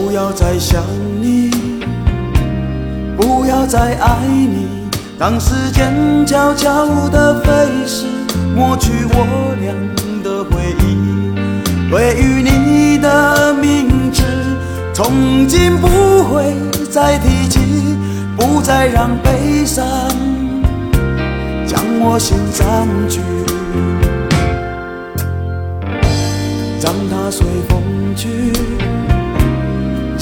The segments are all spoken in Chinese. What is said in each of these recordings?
不要再想你，不要再爱你。当时间悄悄地飞逝，抹去我俩的回忆。对于你的名字，从今不会再提起，不再让悲伤将我心占据。让它随风去，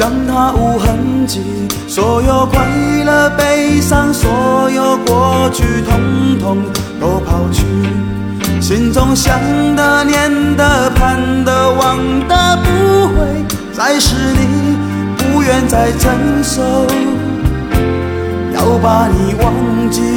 让它无痕迹。所有快乐、悲伤，所有过去，统统都抛去。心中想的、念的、盼的、望的，不会再是你，不愿再承受，要把你忘记。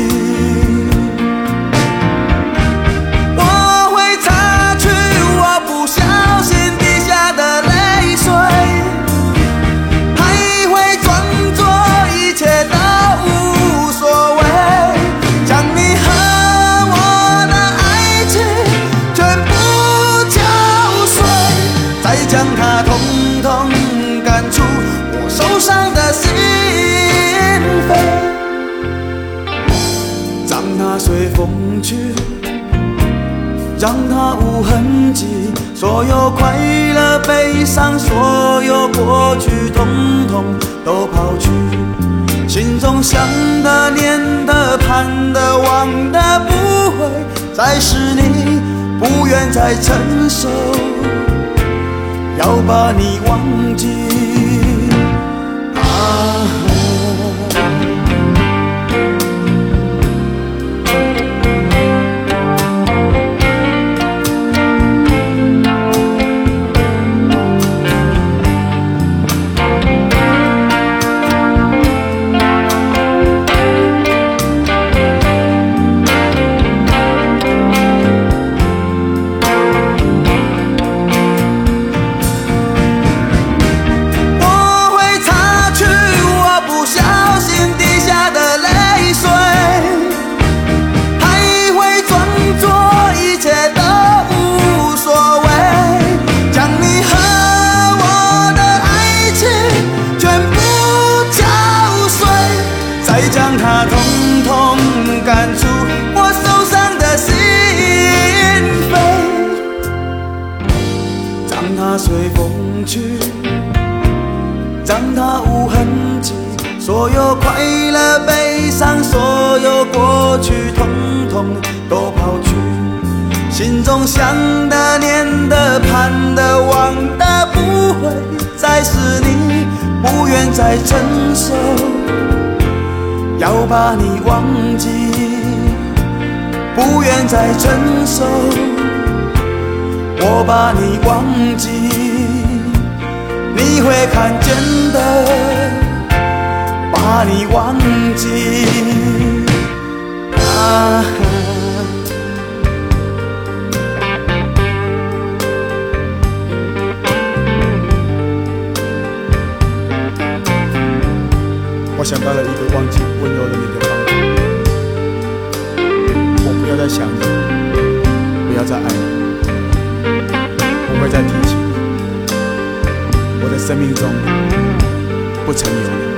将它统统赶出我受伤的心扉，让它随风去。让它无痕迹，所有快乐、悲伤，所有过去，统统都抛去。心中想的、念的、盼的、望的，不会再是你，不愿再承受，把你忘记。让它随风去。让它无痕迹，所有快乐、悲伤，所有过去，统统都抛去。心中想的、念的、盼的、望的，不会再是你，不愿再承受，要把你忘记，不愿再承受，我把你忘记。你会看见的，把你忘记。啊，我想到了一个忘记温柔的你的方法，我不要再想你，不要再爱你，再提起。我的生命中不曾有你。